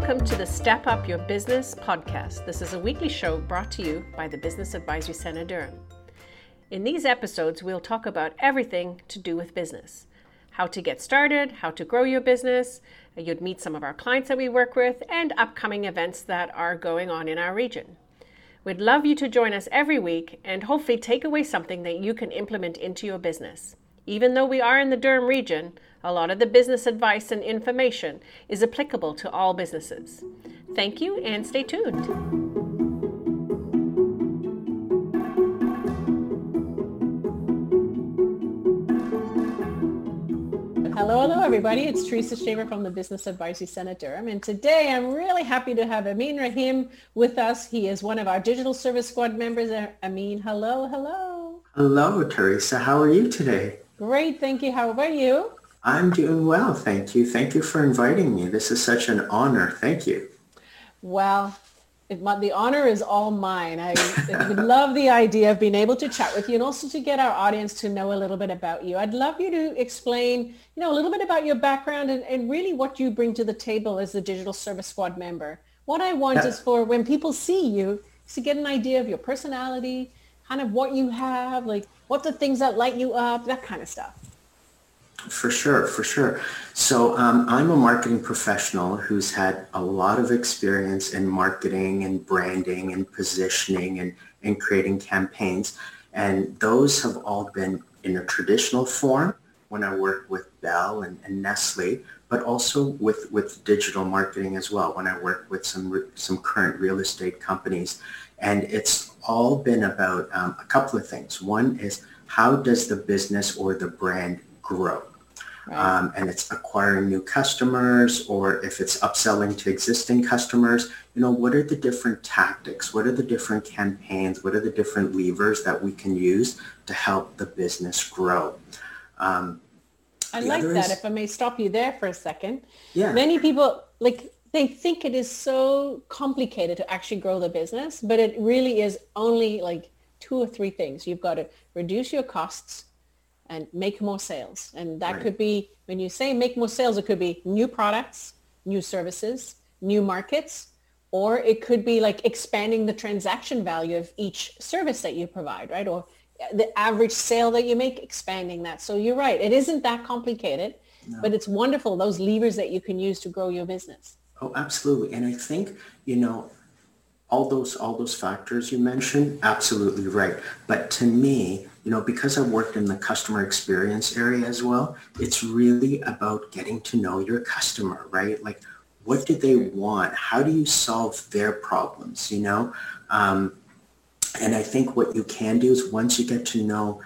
Welcome to the Step Up Your Business podcast. This is a weekly show brought to you by the Business Advisory Center Durham. In these episodes, we'll talk about everything to do with business how to get started, how to grow your business. You'd meet some of our clients that we work with, and upcoming events that are going on in our region. We'd love you to join us every week and hopefully take away something that you can implement into your business. Even though we are in the Durham region, a lot of the business advice and information is applicable to all businesses. Thank you and stay tuned. Hello, hello, everybody. It's Teresa Shaver from the Business Advisory Center Durham. And today I'm really happy to have Amin Rahim with us. He is one of our Digital Service Squad members. Amin, hello, hello. Hello, Teresa. How are you today? Great, thank you. How about you? I'm doing well, thank you. Thank you for inviting me. This is such an honor. Thank you. Well, it, the honor is all mine. I, love the idea of being able to chat with you and also to get our audience to know a little bit about you. I'd love you to explain, you know, a little bit about your background and, and really what you bring to the table as a Digital Service Squad member. What I want yeah. is for when people see you to get an idea of your personality, kind of what you have, like what the things that light you up, that kind of stuff. For sure, for sure. So um, I'm a marketing professional who's had a lot of experience in marketing and branding and positioning and, and creating campaigns. And those have all been in a traditional form when I work with Bell and, and Nestle, but also with, with digital marketing as well when I work with some, some current real estate companies. And it's all been about um, a couple of things. One is how does the business or the brand grow? Right. Um, and it's acquiring new customers or if it's upselling to existing customers, you know, what are the different tactics? What are the different campaigns? What are the different levers that we can use to help the business grow? Um, I like that. Is, if I may stop you there for a second. Yeah. Many people like they think it is so complicated to actually grow the business, but it really is only like two or three things. You've got to reduce your costs and make more sales. And that right. could be, when you say make more sales, it could be new products, new services, new markets, or it could be like expanding the transaction value of each service that you provide, right? Or the average sale that you make, expanding that. So you're right. It isn't that complicated, no. but it's wonderful, those levers that you can use to grow your business. Oh, absolutely. And I think, you know, all those all those factors you mentioned, absolutely right. But to me, you know, because I've worked in the customer experience area as well, it's really about getting to know your customer, right? Like, what do they want? How do you solve their problems? You know, um, and I think what you can do is once you get to know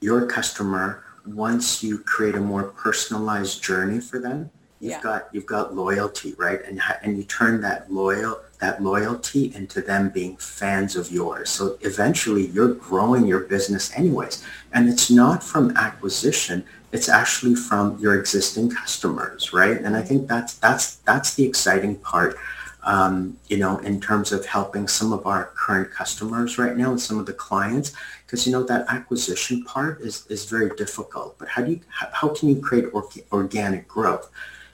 your customer, once you create a more personalized journey for them, you've yeah. got you've got loyalty, right? And and you turn that loyal that loyalty into them being fans of yours. So eventually you're growing your business anyways. And it's not from acquisition, it's actually from your existing customers, right? And I think that's that's that's the exciting part. Um, you know, in terms of helping some of our current customers right now and some of the clients, because you know that acquisition part is is very difficult. But how do you how, how can you create or, organic growth?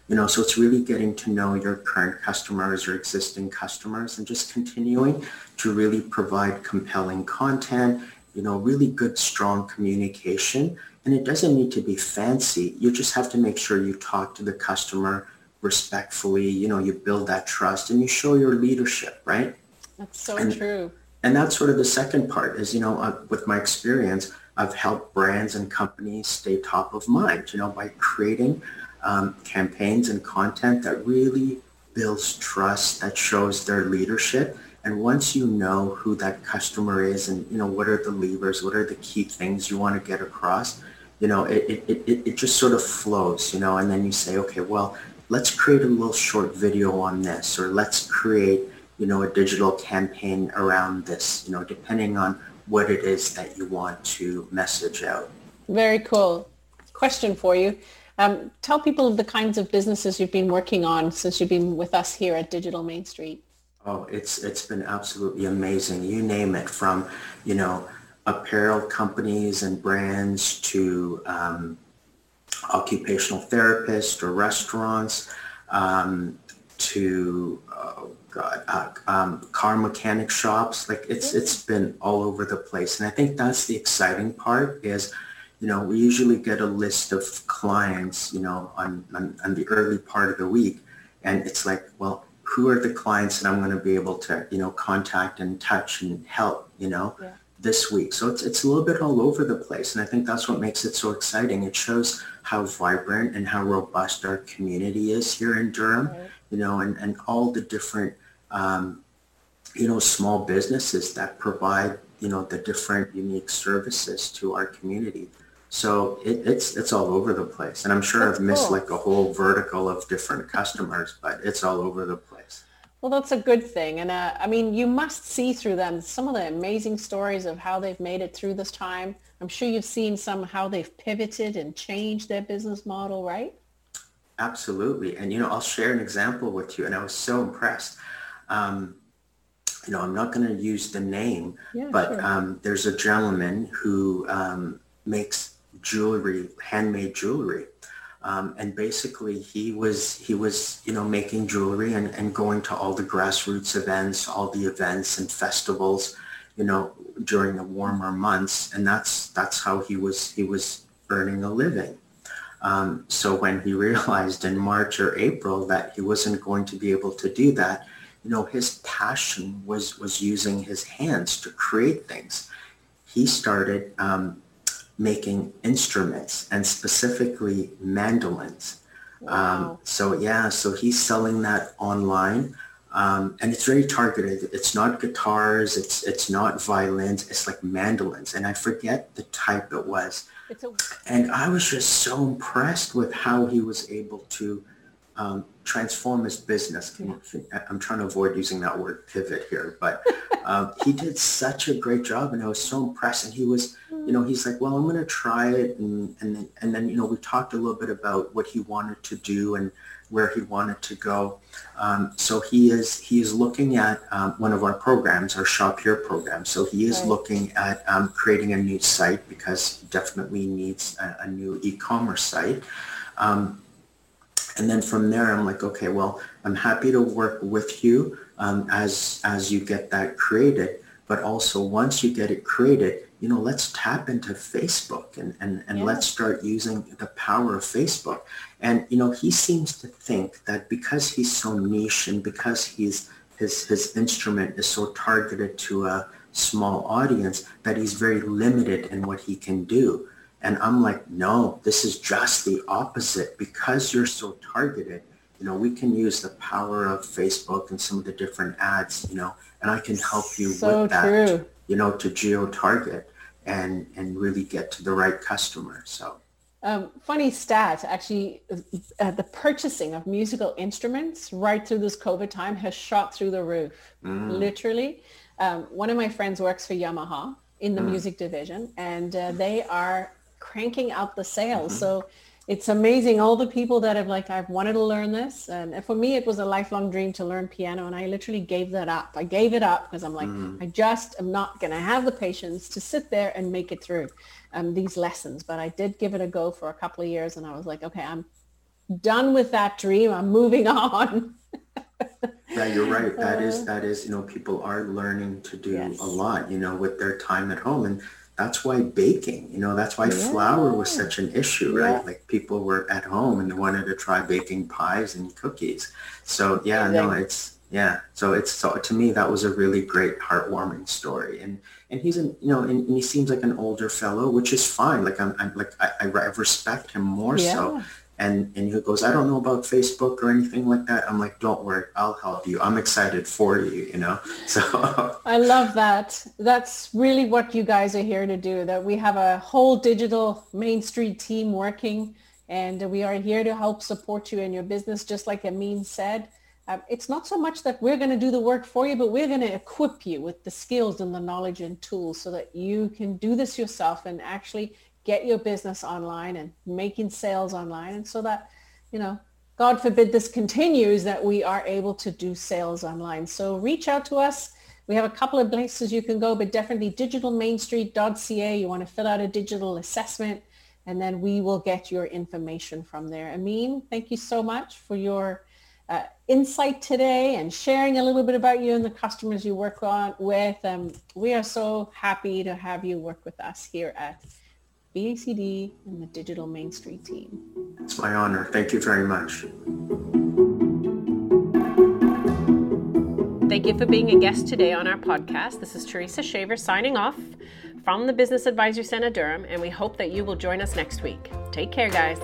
You know, so it's really getting to know your current customers, your existing customers, and just continuing to really provide compelling content, you know, really good, strong communication. And it doesn't need to be fancy. You just have to make sure you talk to the customer respectfully, you know, you build that trust and you show your leadership, right? That's so and, true. And that's sort of the second part is, you know, uh, with my experience, I've helped brands and companies stay top of mind, you know, by creating um, campaigns and content that really builds trust, that shows their leadership. And once you know who that customer is and, you know, what are the levers, what are the key things you want to get across, you know, it, it, it, it just sort of flows, you know, and then you say, okay, well, let's create a little short video on this, or let's create, you know, a digital campaign around this, you know, depending on what it is that you want to message out. Very cool. Question for you. Um, tell people the kinds of businesses you've been working on since you've been with us here at Digital Main Street. Oh, it's it's been absolutely amazing. You name it, from you know apparel companies and brands to um, occupational therapists or restaurants, um, to oh god uh, um, car mechanic shops like it's it's been all over the place and i think that's the exciting part is you know we usually get a list of clients you know on, on, on the early part of the week. And it's like well who are the clients that i'm going to be able to you know contact and touch and help you know yeah. this week? So it's it's a little bit all over the place. And i think that's what makes it so exciting. It shows how vibrant and how robust our community is here in durham right. you know, and, and all the different, um, you know, small businesses that provide, you know, the different unique services to our community. So it, it's it's all over the place, and I'm sure that's I've missed cool. like a whole vertical of different customers, but it's all over the place. Well, that's a good thing, and uh, I mean, you must see through them some of the amazing stories of how they've made it through this time. I'm sure you've seen some how they've pivoted and changed their business model, right? Absolutely. And, you know, I'll share an example with you. And I was so impressed. Um, you know, I'm not going to use the name, yeah, but sure. um, there's a gentleman who um, makes jewelry, handmade jewelry. Um, and basically he was, he was, you know, making jewelry and, and going to all the grassroots events, all the events and festivals, you know, during the warmer months. And that's, that's how he was, he was earning a living. Um, so when he realized in March or April that he wasn't going to be able to do that, you know, his passion was was using his hands to create things. He started um, making instruments and specifically mandolins. Um, wow. Um, so yeah, so he's selling that online. Um, and it's very targeted. It's not guitars. It's it's not violins. It's like mandolins, and I forget the type it was. A- and I was just so impressed with how he was able to um, transform his business. I'm trying to avoid using that word pivot here, but um, he did such a great job, and I was so impressed. And he was, you know, he's like, "Well, I'm going to try it," and and then, and then you know we talked a little bit about what he wanted to do and where he wanted to go. Um, so he is he is looking at um, one of our programs, our Shop Here program. So he is right. looking at um, creating a new site because he definitely needs a, a new e-commerce site. Um, and then from there, I'm like, okay, well, I'm happy to work with you um, as as you get that created. But also, once you get it created, you know, let's tap into Facebook and, and, and yeah. let's start using the power of Facebook. And, you know, he seems to think that because he's so niche and because he's his, his instrument is so targeted to a small audience that he's very limited in what he can do. And I'm like, no, this is just the opposite. Because you're so targeted, you know, we can use the power of Facebook and some of the different ads, you know, and I can help you so with that. True you know, to geo-target and, and really get to the right customer. So. Um, funny stat, actually, uh, the purchasing of musical instruments right through this COVID time has shot through the roof, mm. literally. Um, one of my friends works for Yamaha in the mm. music division, and uh, they are cranking out the sales. Mm-hmm. So it's amazing all the people that have like i've wanted to learn this and for me it was a lifelong dream to learn piano and i literally gave that up. I gave it up because i'm like mm. i just am not going to have the patience to sit there and make it through um, these lessons. But i did give it a go for a couple of years and i was like okay i'm done with that dream. I'm moving on. Yeah you're right. That is uh, that is you know people are learning to do yes. a lot you know with their time at home. And that's why baking, you know, that's why yeah. flour was such an issue, right? Yeah. Like people were at home and they wanted to try baking pies and cookies. So yeah, no, it's yeah. So it's so to me that was a really great heartwarming story. And and he's an you know and, and he seems like an older fellow, which is fine. Like I'm, I'm like I, I respect him more yeah. so and and he goes, I don't know about Facebook or anything like that. I'm like, don't worry, I'll help you. I'm excited for you, you know. So I love that. That's really what you guys are here to do. That we have a whole digital Main Street team working, and we are here to help support you in your business. Just like Amin said, um, it's not so much that we're going to do the work for you, but we're going to equip you with the skills and the knowledge and tools so that you can do this yourself and actually get your business online and making sales online. And so that, you know, God forbid this continues that we are able to do sales online. So reach out to us. We have a couple of places you can go, but definitely digitalmainstreet.ca. You want to fill out a digital assessment and then we will get your information from there. Amin, thank you so much for your uh, insight today and sharing a little bit about you and the customers you work on with. Um, we are so happy to have you work with us here at BACD and the Digital Main Street team. It's my honor. Thank you very much. Thank you for being a guest today on our podcast. This is Teresa Shaver signing off from the Business Advisory Center Durham, and we hope that you will join us next week. Take care, guys.